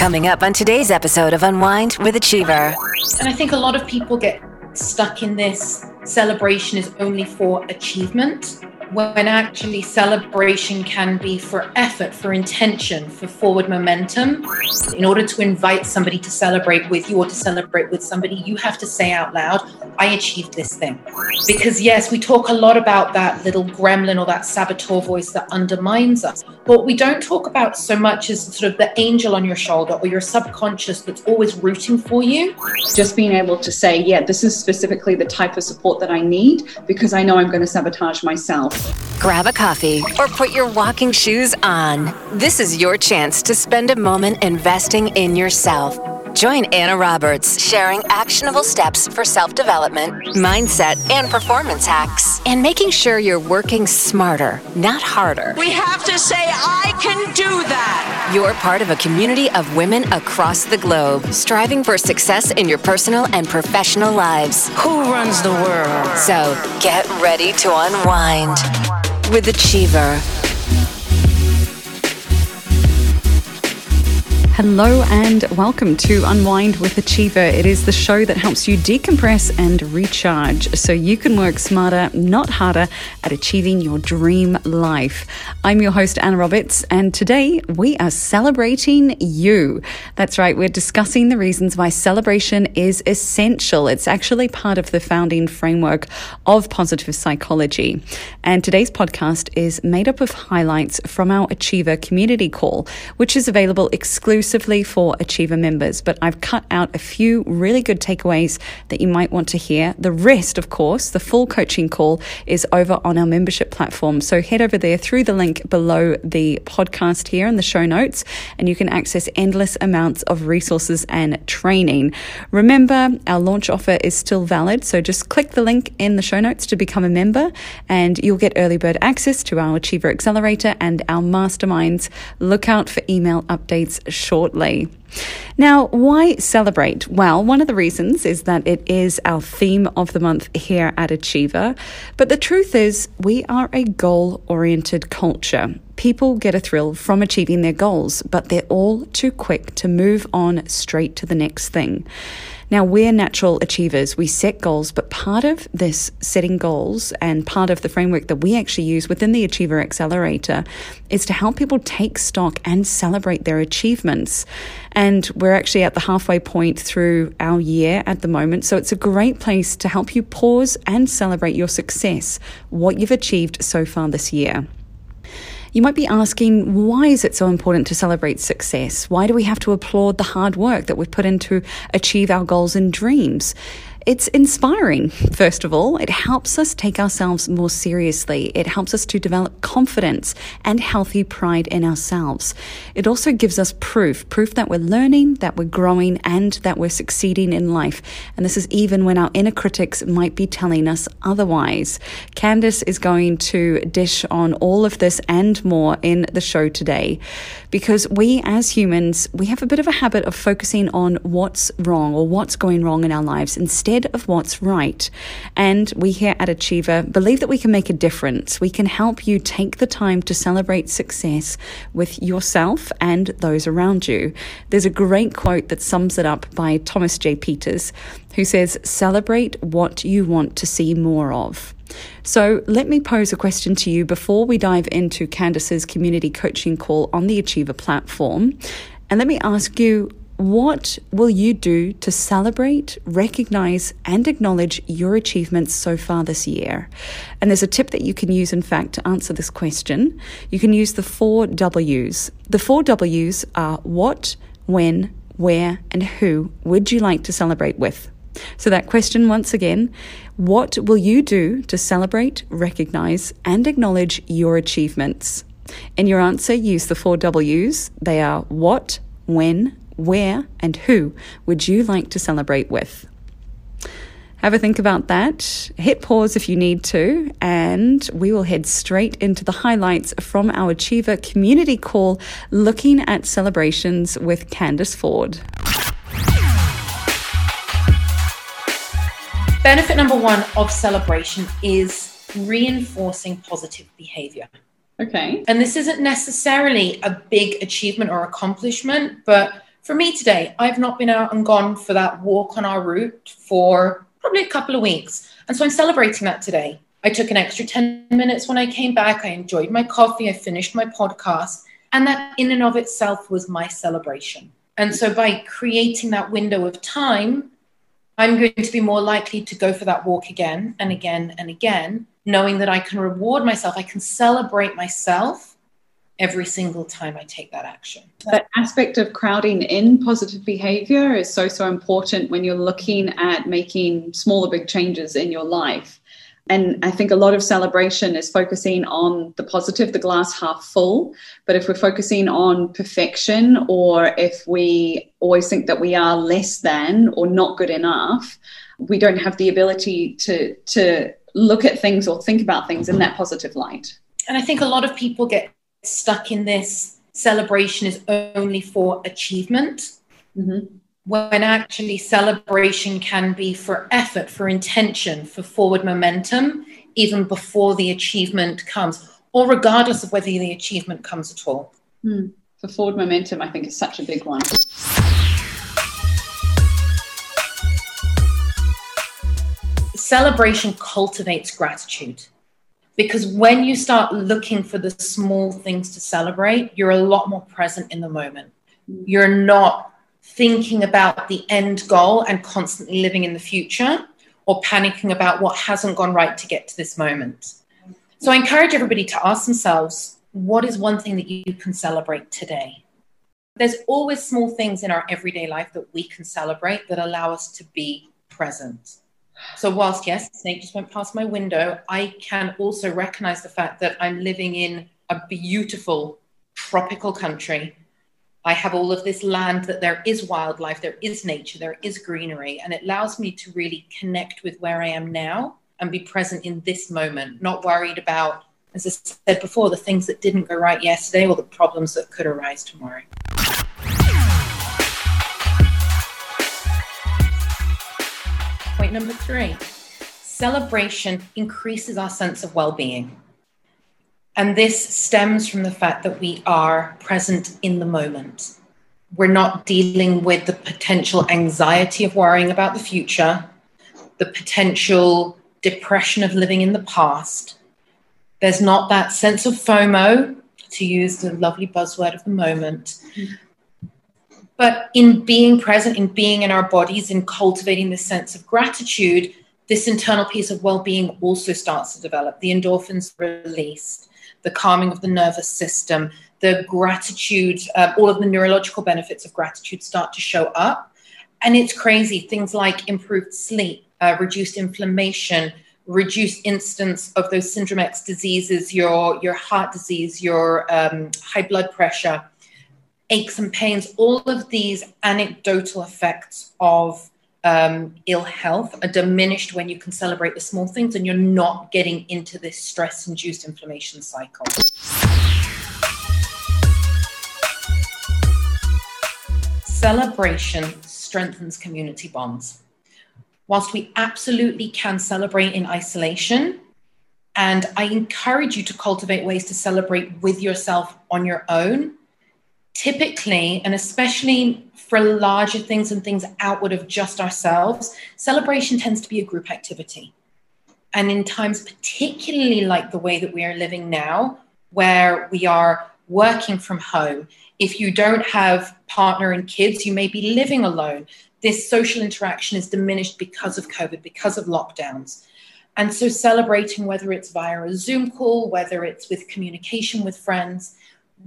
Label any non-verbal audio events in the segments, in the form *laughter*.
Coming up on today's episode of Unwind with Achievher. And I think a lot of people get stuck in this celebration is only for achievement when actually celebration can be for effort, for intention, for forward momentum. In order to invite somebody to celebrate with you or to celebrate with somebody, you have to say out loud, I achieved this thing. Because, yes, we talk a lot about that little gremlin or that saboteur voice that undermines us. But we don't talk about so much as sort of the angel on your shoulder or your subconscious that's always rooting for you. Just being able to say, yeah, this is specifically the type of support that I need because I know I'm going to sabotage myself. Grab a coffee or put your walking shoes on. This is your chance to spend a moment investing in yourself. Join Anna Roberts sharing actionable steps for self development, mindset, and performance hacks, and making sure you're working smarter, not harder. We have to say, I can do that. You're part of a community of women across the globe, striving for success in your personal and professional lives. Who runs the world? So get ready to unwind with Achievher. Hello and welcome to Unwind with Achievher. It is the show that helps you decompress and recharge so you can work smarter, not harder, at achieving your dream life. I'm your host, Anna Roberts, and today we are celebrating you. That's right, we're discussing the reasons why celebration is essential. It's actually part of the founding framework of positive psychology. And today's podcast is made up of highlights from our Achievher community call, which is available exclusively exclusively for Achievher members, but I've cut out a few really good takeaways that you might want to hear. The rest, of course, the full coaching call is over on our membership platform. So head over there through the link below the podcast here in the show notes, and you can access endless amounts of resources and training. Remember, our launch offer is still valid, so just click the link in the show notes to become a member, and you'll get early bird access to our Achievher Accelerator and our masterminds. Look out for email updates shortly shortly. Now, why celebrate? Well, one of the reasons is that it is our theme of the month here at Achievher. But the truth is, we are a goal oriented culture. People get a thrill from achieving their goals, but they're all too quick to move on straight to the next thing. Now, we're natural achievers. We set goals, but part of this setting goals and part of the framework that we actually use within the Achievher Accelerator is to help people take stock and celebrate their achievements. And we're actually at the halfway point through our year at the moment. So it's a great place to help you pause and celebrate your success, what you've achieved so far this year. You might be asking, why is it so important to celebrate success? Why do we have to applaud the hard work that we've put in to achieve our goals and dreams? It's inspiring, first of all. It helps us take ourselves more seriously. It helps us to develop confidence and healthy pride in ourselves. It also gives us proof proof that we're learning, that we're growing, and that we're succeeding in life. And this is even when our inner critics might be telling us otherwise. Candice is going to dish on all of this and more in the show today because we as humans, we have a bit of a habit of focusing on what's wrong or what's going wrong in our lives instead instead of what's right. And we here at Achievher believe that we can make a difference. We can help you take the time to celebrate success with yourself and those around you. There's a great quote that sums it up by Thomas J. Peters, who says, Celebrate what you want to see more of. So, let me pose a question to you before we dive into Candice's community coaching call on the Achievher platform. And let me ask you what will you do to celebrate, recognize, and acknowledge your achievements so far this year? And there's a tip that you can use, in fact, to answer this question. You can use the four W's. The four W's are what, when, where, and who would you like to celebrate with? So, that question once again what will you do to celebrate, recognize, and acknowledge your achievements? In your answer, use the four W's. They are what, when, where and who would you like to celebrate with? Have a think about that. Hit pause if you need to, and we will head straight into the highlights from our Achievher community call looking at celebrations with Candice Ford. Benefit number one of celebration is reinforcing positive behavior. Okay. And this isn't necessarily a big achievement or accomplishment, but For me today, I've not been out and gone for that walk on our route for probably a couple of weeks. And so I'm celebrating that today. I took an extra 10 minutes when I came back. I enjoyed my coffee. I finished my podcast. And that, in and of itself, was my celebration. And so, by creating that window of time, I'm going to be more likely to go for that walk again and again and again, knowing that I can reward myself. I can celebrate myself every single time I take that action. That aspect of crowding in positive behavior is so, so important when you're looking at making smaller, big changes in your life. And I think a lot of celebration is focusing on the positive, the glass half full. But if we're focusing on perfection, or if we always think that we are less than or not good enough, we don't have the ability to, to look at things or think about things in that positive light. And I think a lot of people get stuck in this celebration is only for achievement. Mm-hmm when actually celebration can be for effort, for intention, for forward momentum, even before the achievement comes, or regardless of whether the achievement comes at all. Hmm. For forward momentum, I think is such a big one. Celebration cultivates gratitude because when you start looking for the small things to celebrate, you're a lot more present in the moment. You're not thinking about the end goal and constantly living in the future or panicking about what hasn't gone right to get to this moment. So I encourage everybody to ask themselves what is one thing that you can celebrate today? There's always small things in our everyday life that we can celebrate that allow us to be present. So, whilst yes, snake just went past my window, I can also recognize the fact that I'm living in a beautiful tropical country I have all of this land that there is wildlife, there is nature, there is greenery, and it allows me to really connect with where I am now and be present in this moment, not worried about, as I said before, the things that didn't go right yesterday or the problems that could arise tomorrow. Number three celebration increases our sense of well being. And this stems from the fact that we are present in the moment. We're not dealing with the potential anxiety of worrying about the future, the potential depression of living in the past. There's not that sense of FOMO, to use the lovely buzzword of the moment. But in being present, in being in our bodies, in cultivating this sense of gratitude, this internal piece of well being also starts to develop. The endorphins released the calming of the nervous system, the gratitude, uh, all of the neurological benefits of gratitude start to show up. And it's crazy. Things like improved sleep, uh, reduced inflammation, reduced instance of those syndrome X diseases, your, your heart disease, your um, high blood pressure, aches and pains, all of these anecdotal effects of um, ill health are diminished when you can celebrate the small things and you're not getting into this stress induced inflammation cycle. Celebration strengthens community bonds. Whilst we absolutely can celebrate in isolation, and I encourage you to cultivate ways to celebrate with yourself on your own, typically, and especially for larger things and things outward of just ourselves, celebration tends to be a group activity. And in times, particularly like the way that we are living now, where we are working from home, if you don't have partner and kids, you may be living alone. This social interaction is diminished because of COVID, because of lockdowns. And so, celebrating whether it's via a Zoom call, whether it's with communication with friends,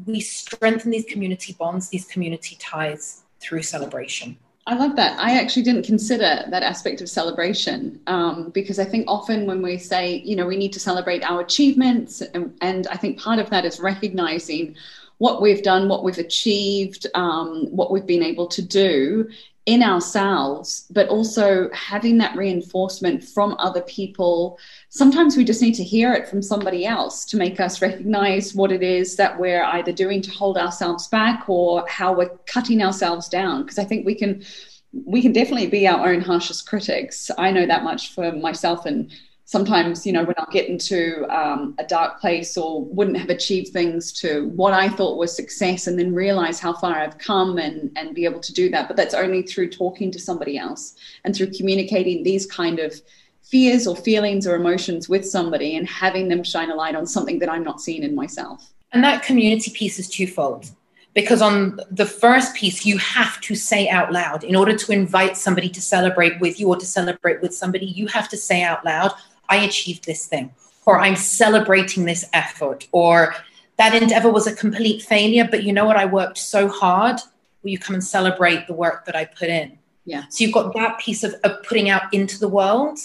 we strengthen these community bonds, these community ties through celebration. I love that. I actually didn't consider that aspect of celebration um, because I think often when we say, you know, we need to celebrate our achievements, and, and I think part of that is recognizing what we've done, what we've achieved, um, what we've been able to do, in ourselves, but also having that reinforcement from other people. Sometimes we just need to hear it from somebody else to make us recognize what it is that we're either doing to hold ourselves back or how we're cutting ourselves down. Because I think we can we can definitely be our own harshest critics. I know that much for myself and sometimes, you know, when I get into um, a dark place or wouldn't have achieved things to what I thought was success and then realize how far I've come and, and be able to do that. But that's only through talking to somebody else and through communicating these kind of fears or feelings or emotions with somebody and having them shine a light on something that I'm not seeing in myself. And that community piece is twofold. Because on the first piece you have to say out loud. In order to invite somebody to celebrate with you or to celebrate with somebody you have to say out loud i achieved this thing or i'm celebrating this effort or that endeavor was a complete failure but you know what? I worked so hard. Will you come and celebrate the work that i put in? Yeah. So you've got that piece of, of putting out into the world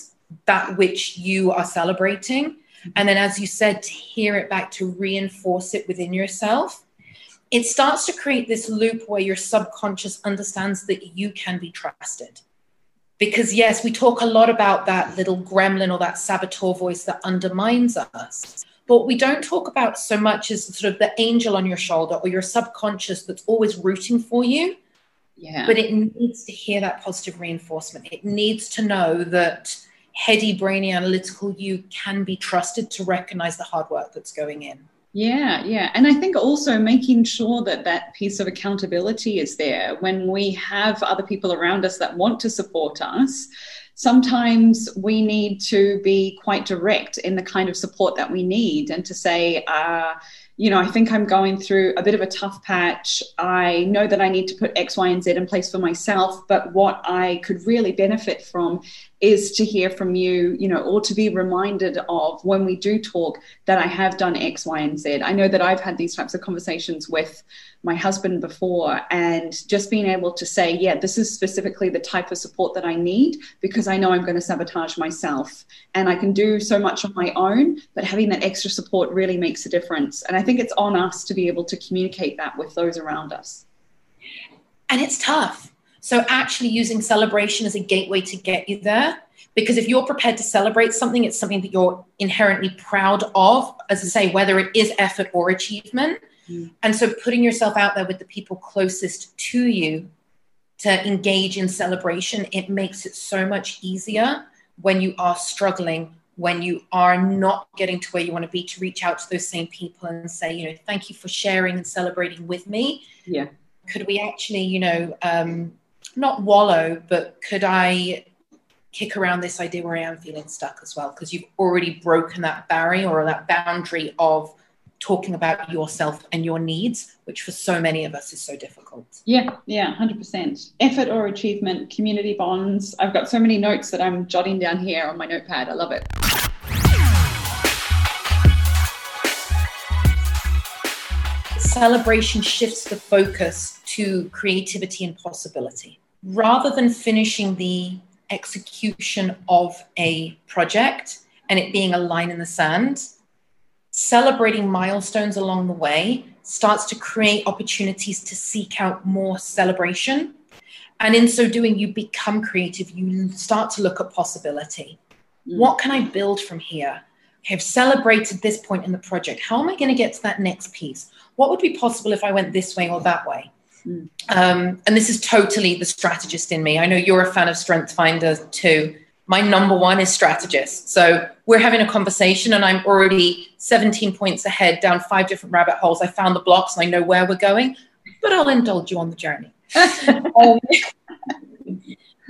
that which you are celebrating and then as you said to hear it back to reinforce it within yourself it starts to create this loop where your subconscious understands that you can be trusted. Because, yes, we talk a lot about that little gremlin or that saboteur voice that undermines us. But we don't talk about so much as sort of the angel on your shoulder or your subconscious that's always rooting for you. Yeah. But it needs to hear that positive reinforcement. It needs to know that heady, brainy, analytical you can be trusted to recognize the hard work that's going in. Yeah, yeah. And I think also making sure that that piece of accountability is there when we have other people around us that want to support us. Sometimes we need to be quite direct in the kind of support that we need and to say, uh, you know, I think I'm going through a bit of a tough patch. I know that I need to put X, Y, and Z in place for myself, but what I could really benefit from is to hear from you, you know, or to be reminded of when we do talk that I have done X, Y, and Z. I know that I've had these types of conversations with my husband before, and just being able to say, yeah, this is specifically the type of support that I need because I know I'm going to sabotage myself and I can do so much on my own, but having that extra support really makes a difference. And I think it's on us to be able to communicate that with those around us. And it's tough. So, actually, using celebration as a gateway to get you there. Because if you're prepared to celebrate something, it's something that you're inherently proud of, as I say, whether it is effort or achievement. Mm. And so putting yourself out there with the people closest to you to engage in celebration, it makes it so much easier when you are struggling, when you are not getting to where you want to be, to reach out to those same people and say, you know, thank you for sharing and celebrating with me. Yeah. Could we actually, you know, um, not wallow, but could I kick around this idea where I am feeling stuck as well? Because you've already broken that barrier or that boundary of talking about yourself and your needs, which for so many of us is so difficult. Yeah, yeah, 100%. Effort or achievement, community bonds. I've got so many notes that I'm jotting down here on my notepad. I love it. Celebration shifts the focus to creativity and possibility. Rather than finishing the execution of a project and it being a line in the sand, celebrating milestones along the way starts to create opportunities to seek out more celebration. And in so doing, you become creative. You start to look at possibility. Mm. What can I build from here? Okay, I've celebrated this point in the project. How am I going to get to that next piece? What would be possible if I went this way or that way? Mm. Um, and this is totally the strategist in me. I know you're a fan of Strength Finder too my number one is strategist. So we're having a conversation and I'm already 17 points ahead down five different rabbit holes. I found the blocks and I know where we're going, but I'll indulge you on the journey. *laughs* um,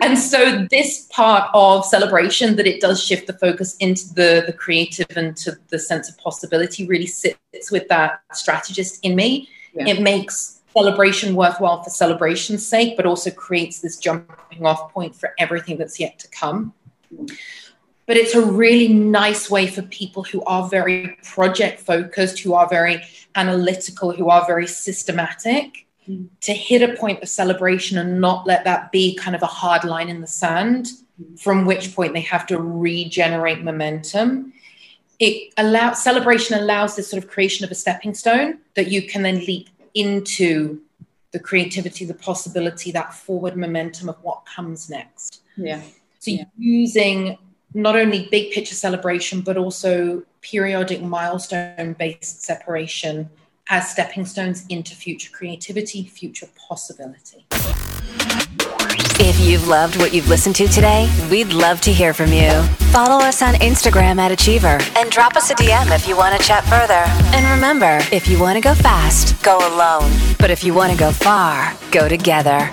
and so this part of celebration that it does shift the focus into the, the creative and to the sense of possibility really sits with that strategist in me. Yeah. It makes celebration worthwhile for celebration's sake, but also creates this jumping off point for everything that's yet to come. But it's a really nice way for people who are very project focused, who are very analytical, who are very systematic mm. to hit a point of celebration and not let that be kind of a hard line in the sand, mm. from which point they have to regenerate momentum. It allows celebration allows this sort of creation of a stepping stone that you can then leap into the creativity, the possibility, that forward momentum of what comes next. Yeah. So yeah. using not only big picture celebration, but also periodic milestone based separation as stepping stones into future creativity, future possibility. If you've loved what you've listened to today, we'd love to hear from you. Follow us on Instagram at Achievher and drop us a DM if you want to chat further. And remember, if you want to go fast, go alone. But if you want to go far, go together.